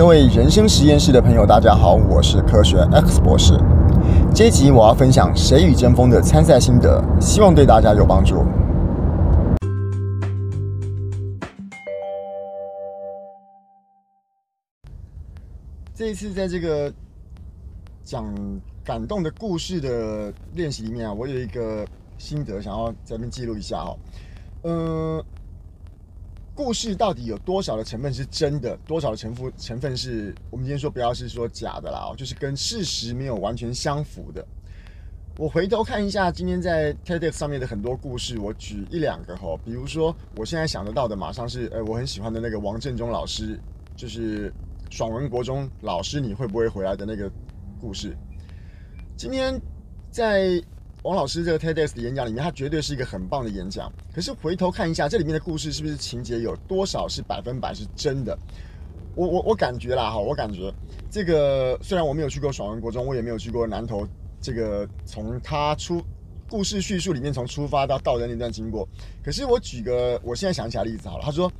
各位人生实验室的朋友，大家好，我是科学 X 博士。这一集我要分享《谁与争锋》的参赛心得，希望对大家有帮助。这一次在这个讲感动的故事的练习里面啊，我有一个心得想要这边记录一下哦。嗯。故事到底有多少的成分是真的，多少的成分成分是我们今天说不要是说假的啦，就是跟事实没有完全相符的。我回头看一下今天在 TEDx 上面的很多故事，我举一两个哈，比如说我现在想得到的，马上是呃我很喜欢的那个王振中老师，就是爽文国中老师你会不会回来的那个故事。今天在。王老师这个 TEDx 的演讲里面，他绝对是一个很棒的演讲。可是回头看一下，这里面的故事是不是情节有多少是百分百是真的？我我我感觉啦哈，我感觉这个虽然我没有去过爽文国中，我也没有去过南投，这个从他出故事叙述里面从出发到到的那段经过，可是我举个我现在想起来例子好了，他说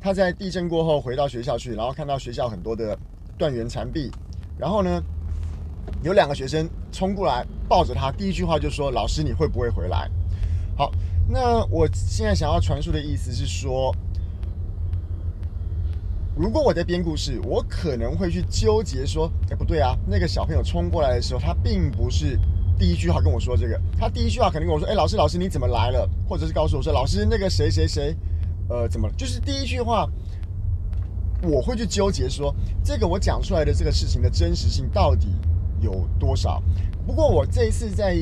他在地震过后回到学校去，然后看到学校很多的断垣残壁，然后呢，有两个学生冲过来抱着他，第一句话就说：“老师，你会不会回来？”好，那我现在想要传述的意思是说，如果我在编故事，我可能会去纠结说：“哎，不对啊，那个小朋友冲过来的时候，他并不是第一句话跟我说这个，他第一句话肯定跟我说：‘哎，老师，老师，你怎么来了？’或者是告诉我说：‘老师，那个谁谁谁，呃，怎么了？’就是第一句话。”我会去纠结说，这个我讲出来的这个事情的真实性到底有多少？不过我这一次在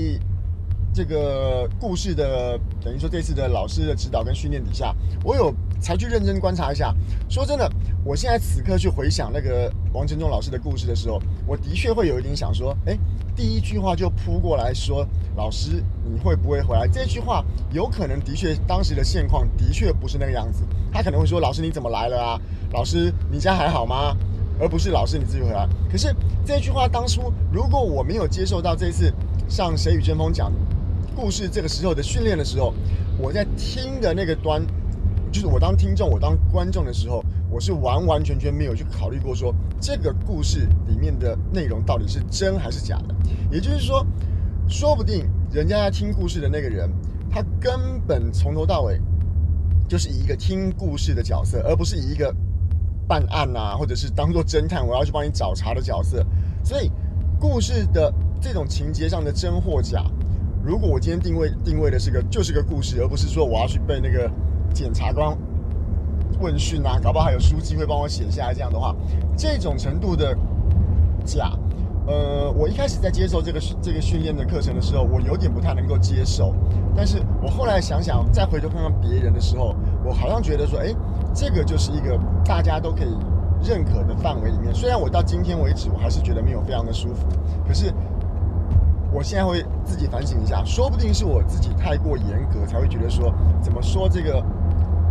这个故事的等于说这次的老师的指导跟训练底下，我有才去认真观察一下。说真的，我现在此刻去回想那个王承忠老师的故事的时候，我的确会有一点想说，哎，第一句话就扑过来说，老师你会不会回来？这句话有可能的确当时的现况的确不是那个样子，他可能会说，老师你怎么来了啊？老师，你家还好吗？而不是老师你自己回来。可是这句话当初，如果我没有接受到这次上《谁与争锋》讲故事这个时候的训练的时候，我在听的那个端，就是我当听众、我当观众的时候，我是完完全全没有去考虑过说这个故事里面的内容到底是真还是假的。也就是说，说不定人家在听故事的那个人，他根本从头到尾就是以一个听故事的角色，而不是以一个。办案啊，或者是当做侦探，我要去帮你找茬的角色。所以，故事的这种情节上的真或假，如果我今天定位定位的是个就是个故事，而不是说我要去被那个检察官问讯啊，搞不好还有书记会帮我写下来这样的话，这种程度的假，呃，我一开始在接受这个这个训练的课程的时候，我有点不太能够接受。但是我后来想想，再回头看看别人的时候，我好像觉得说，哎。这个就是一个大家都可以认可的范围里面。虽然我到今天为止，我还是觉得没有非常的舒服。可是我现在会自己反省一下，说不定是我自己太过严格，才会觉得说，怎么说这个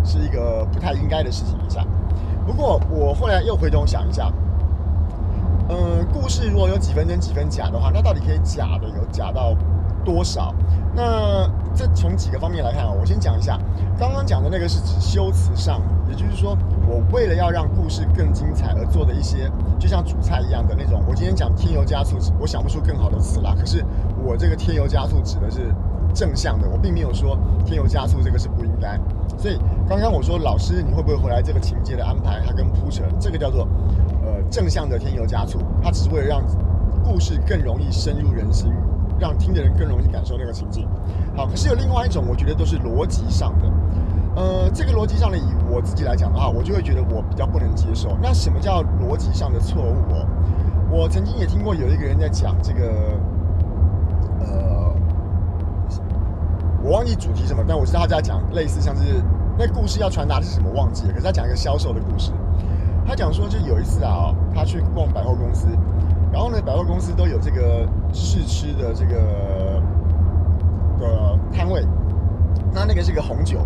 是一个不太应该的事情一下。不过我后来又回头想一下，嗯，故事如果有几分真几分假的话，那到底可以假的有假到多少？那这从几个方面来看啊，我先讲一下，刚刚讲的那个是指修辞上，也就是说，我为了要让故事更精彩而做的一些，就像煮菜一样的那种。我今天讲添油加醋，我想不出更好的词啦。可是我这个添油加醋指的是正向的，我并没有说添油加醋这个是不应该。所以刚刚我说老师你会不会回来这个情节的安排，它跟铺陈，这个叫做呃正向的添油加醋，它只是为了让故事更容易深入人心。让听的人更容易感受那个情境。好，可是有另外一种，我觉得都是逻辑上的。呃，这个逻辑上的，以我自己来讲的话，我就会觉得我比较不能接受。那什么叫逻辑上的错误？哦，我曾经也听过有一个人在讲这个，呃，我忘记主题什么，但我知道他在讲类似像是那故事要传达的是什么忘记了。可是他讲一个销售的故事，他讲说就有一次啊，他去逛百货公司。然后呢，百货公司都有这个试吃的这个的摊位。那那个是个红酒，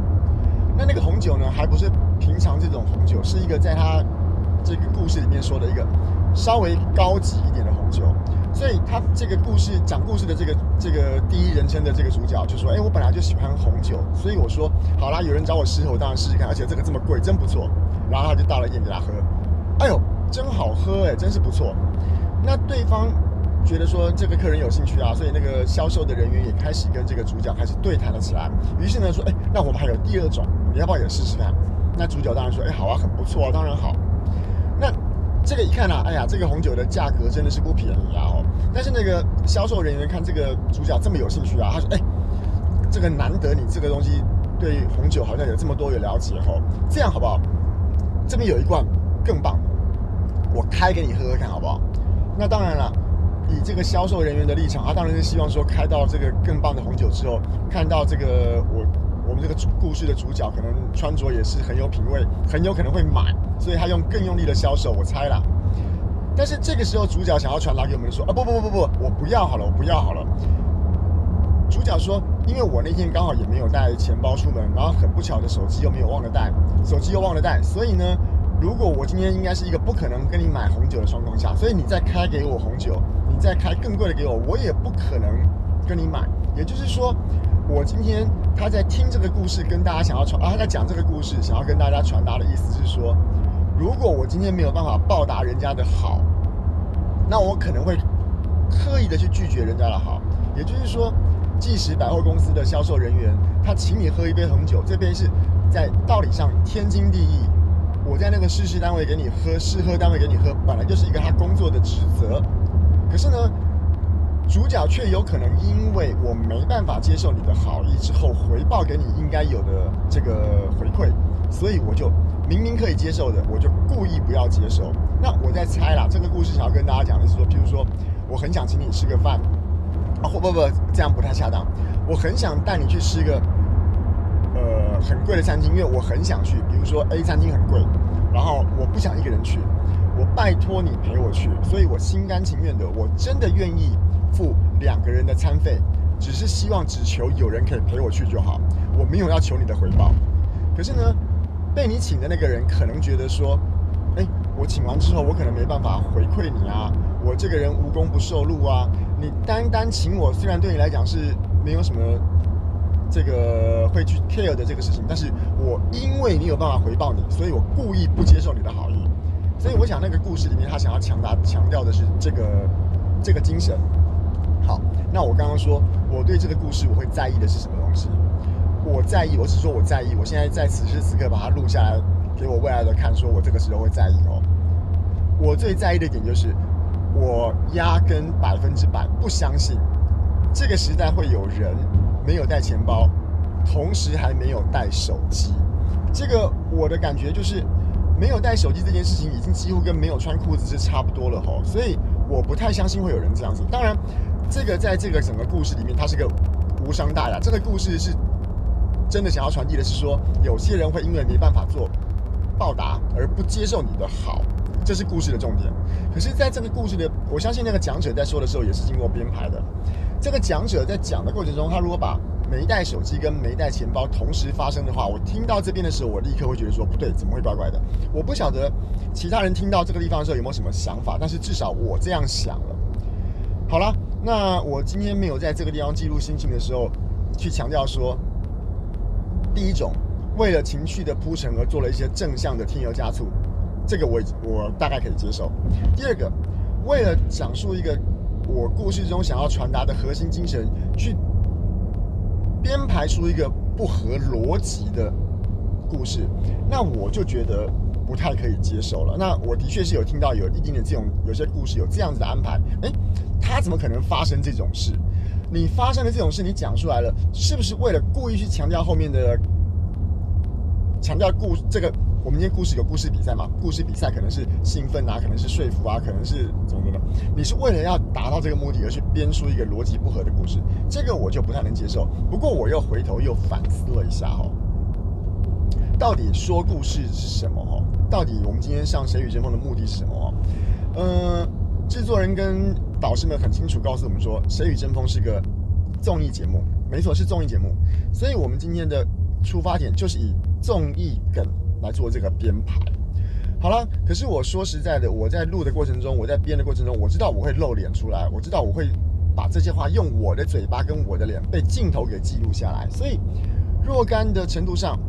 那那个红酒呢，还不是平常这种红酒，是一个在他这个故事里面说的一个稍微高级一点的红酒。所以他这个故事讲故事的这个这个第一人称的这个主角就说：“哎，我本来就喜欢红酒，所以我说好啦，有人找我试，我当然试试看，而且这个这么贵，真不错。”然后他就倒了一点给他喝。哎呦！真好喝哎，真是不错。那对方觉得说这个客人有兴趣啊，所以那个销售的人员也开始跟这个主角开始对谈了起来。于是呢说，哎，那我们还有第二种，你要不要也试试看？那主角当然说，哎，好啊，很不错啊，当然好。那这个一看啊，哎呀，这个红酒的价格真的是不便宜啊哦。但是那个销售人员看这个主角这么有兴趣啊，他说，哎，这个难得你这个东西对红酒好像有这么多有了解哦，这样好不好？这边有一罐更棒，我开给你喝喝看好不好？那当然了，以这个销售人员的立场，他当然是希望说开到这个更棒的红酒之后，看到这个我我们这个故事的主角可能穿着也是很有品味，很有可能会买，所以他用更用力的销售，我猜啦。但是这个时候主角想要传达给我们说啊，不不不不不，我不要好了，我不要好了。主角说，因为我那天刚好也没有带钱包出门，然后很不巧的手机又没有忘了带，手机又忘了带，所以呢。如果我今天应该是一个不可能跟你买红酒的状况下，所以你再开给我红酒，你再开更贵的给我，我也不可能跟你买。也就是说，我今天他在听这个故事，跟大家想要传啊，他在讲这个故事，想要跟大家传达的意思是说，如果我今天没有办法报答人家的好，那我可能会刻意的去拒绝人家的好。也就是说，即使百货公司的销售人员他请你喝一杯红酒，这边是在道理上天经地义。我在那个试吃单位给你喝，试喝单位给你喝，本来就是一个他工作的职责。可是呢，主角却有可能因为我没办法接受你的好意之后，回报给你应该有的这个回馈，所以我就明明可以接受的，我就故意不要接受。那我在猜啦，这个故事想要跟大家讲的是说，譬如说，我很想请你吃个饭，啊，不不不，这样不太恰当。我很想带你去吃个。呃，很贵的餐厅，因为我很想去。比如说 A 餐厅很贵，然后我不想一个人去，我拜托你陪我去，所以我心甘情愿的，我真的愿意付两个人的餐费，只是希望只求有人可以陪我去就好，我没有要求你的回报。可是呢，被你请的那个人可能觉得说，哎，我请完之后，我可能没办法回馈你啊，我这个人无功不受禄啊，你单单请我，虽然对你来讲是没有什么。这个会去 care 的这个事情，但是我因为你有办法回报你，所以我故意不接受你的好意。所以我想那个故事里面，他想要强大强调的是这个这个精神。好，那我刚刚说我对这个故事我会在意的是什么东西？我在意，我只说我在意。我现在在此时此刻把它录下来，给我未来的看，说我这个时候会在意哦。我最在意的点就是，我压根百分之百不相信这个时代会有人。没有带钱包，同时还没有带手机，这个我的感觉就是，没有带手机这件事情已经几乎跟没有穿裤子是差不多了吼，所以我不太相信会有人这样子。当然，这个在这个整个故事里面，它是个无伤大雅。这个故事是真的想要传递的是说，有些人会因为没办法做报答而不接受你的好，这是故事的重点。可是，在这个故事的，我相信那个讲者在说的时候也是经过编排的。这个讲者在讲的过程中，他如果把没带手机跟没带钱包同时发生的话，我听到这边的时候，我立刻会觉得说不对，怎么会怪怪的？我不晓得其他人听到这个地方的时候有没有什么想法，但是至少我这样想了。好了，那我今天没有在这个地方记录心情的时候，去强调说，第一种为了情绪的铺陈而做了一些正向的添油加醋，这个我我大概可以接受。第二个，为了讲述一个。我故事中想要传达的核心精神，去编排出一个不合逻辑的故事，那我就觉得不太可以接受了。那我的确是有听到有一定的这种有些故事有这样子的安排，诶，他怎么可能发生这种事？你发生的这种事，你讲出来了，是不是为了故意去强调后面的强调故这个？我们今天故事有故事比赛嘛？故事比赛可能是兴奋啊，可能是说服啊，可能是怎么怎么。你是为了要达到这个目的而去编出一个逻辑不合的故事，这个我就不太能接受。不过我又回头又反思了一下哈，到底说故事是什么哈？到底我们今天上《谁与争锋》的目的是什么？哈，嗯，制作人跟导师们很清楚告诉我们说，《谁与争锋》是个综艺节目，没错，是综艺节目。所以我们今天的出发点就是以综艺梗。来做这个编排，好了。可是我说实在的，我在录的过程中，我在编的过程中，我知道我会露脸出来，我知道我会把这些话用我的嘴巴跟我的脸被镜头给记录下来。所以若干的程度上，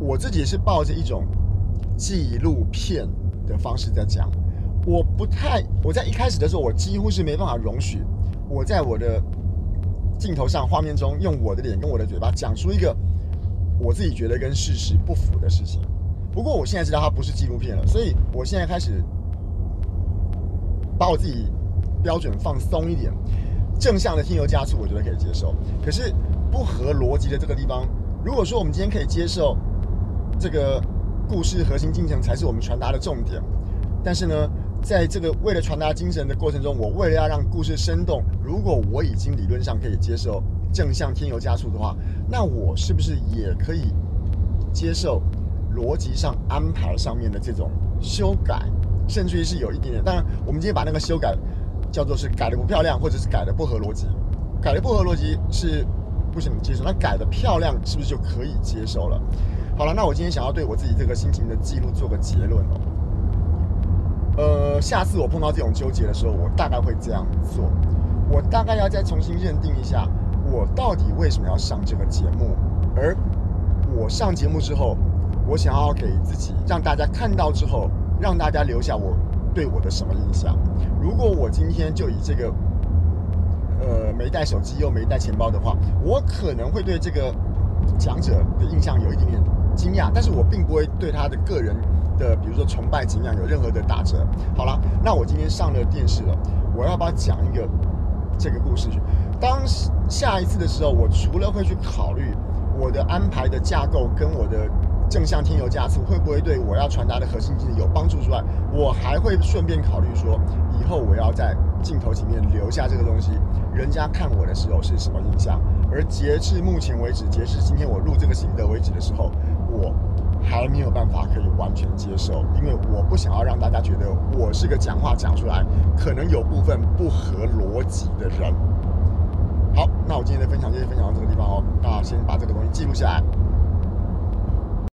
我自己是抱着一种纪录片的方式在讲。我不太，我在一开始的时候，我几乎是没办法容许我在我的镜头上、画面中用我的脸跟我的嘴巴讲出一个我自己觉得跟事实不符的事情。不过我现在知道它不是纪录片了，所以我现在开始把我自己标准放松一点，正向的添油加醋，我觉得可以接受。可是不合逻辑的这个地方，如果说我们今天可以接受这个故事核心精神才是我们传达的重点，但是呢，在这个为了传达精神的过程中，我为了要让故事生动，如果我已经理论上可以接受正向添油加醋的话，那我是不是也可以接受逻辑上安排上面的这种修改，甚至于是有一点点？当然，我们今天把那个修改叫做是改的不漂亮，或者是改的不合逻辑。改的不合逻辑是不怎么接受，那改的漂亮是不是就可以接受了？好了，那我今天想要对我自己这个心情的记录做个结论哦。呃，下次我碰到这种纠结的时候，我大概会这样做。我大概要再重新认定一下，我到底为什么要上这个节目。而我上节目之后，我想要给自己让大家看到之后，让大家留下我对我的什么印象。如果我今天就以这个，呃，没带手机又没带钱包的话，我可能会对这个讲者的印象有一点点惊讶，但是我并不会对他的个人。的，比如说崇拜、敬仰，有任何的打折。好了，那我今天上了电视了，我要不要讲一个这个故事去。当下一次的时候，我除了会去考虑我的安排的架构跟我的正向添油加醋会不会对我要传达的核心精神有帮助之外，我还会顺便考虑说，以后我要在镜头前面留下这个东西，人家看我的时候是什么印象。而截至目前为止，截至今天我录这个心得为止的时候，我。还没有办法可以完全接受，因为我不想要让大家觉得我是个讲话讲出来可能有部分不合逻辑的人。好，那我今天的分享就先分享到这个地方哦，那先把这个东西记录下来。